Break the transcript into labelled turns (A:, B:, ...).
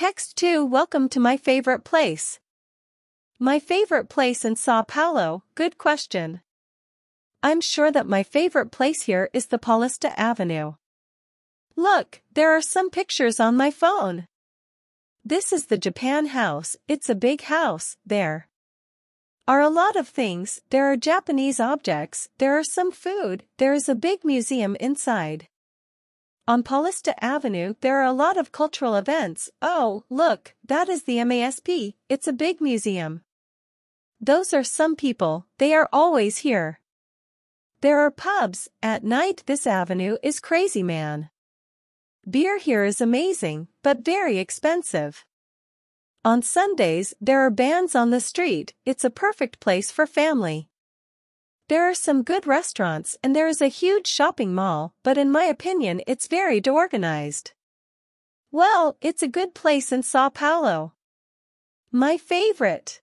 A: Text 2 Welcome to my favorite place. My favorite place in Sao Paulo, good question. I'm sure that my favorite place here is the Paulista Avenue. Look, there are some pictures on my phone. This is the Japan house, it's a big house, there. Are a lot of things, there are Japanese objects, there are some food, there is a big museum inside. On Paulista Avenue there are a lot of cultural events, oh, look, that is the MASP, it's a big museum. Those are some people, they are always here. There are pubs, at night this avenue is crazy man. Beer here is amazing, but very expensive. On Sundays, there are bands on the street, it's a perfect place for family. There are some good restaurants and there is a huge shopping mall, but in my opinion it's very organized. Well, it's a good place in Sao Paulo. My favorite.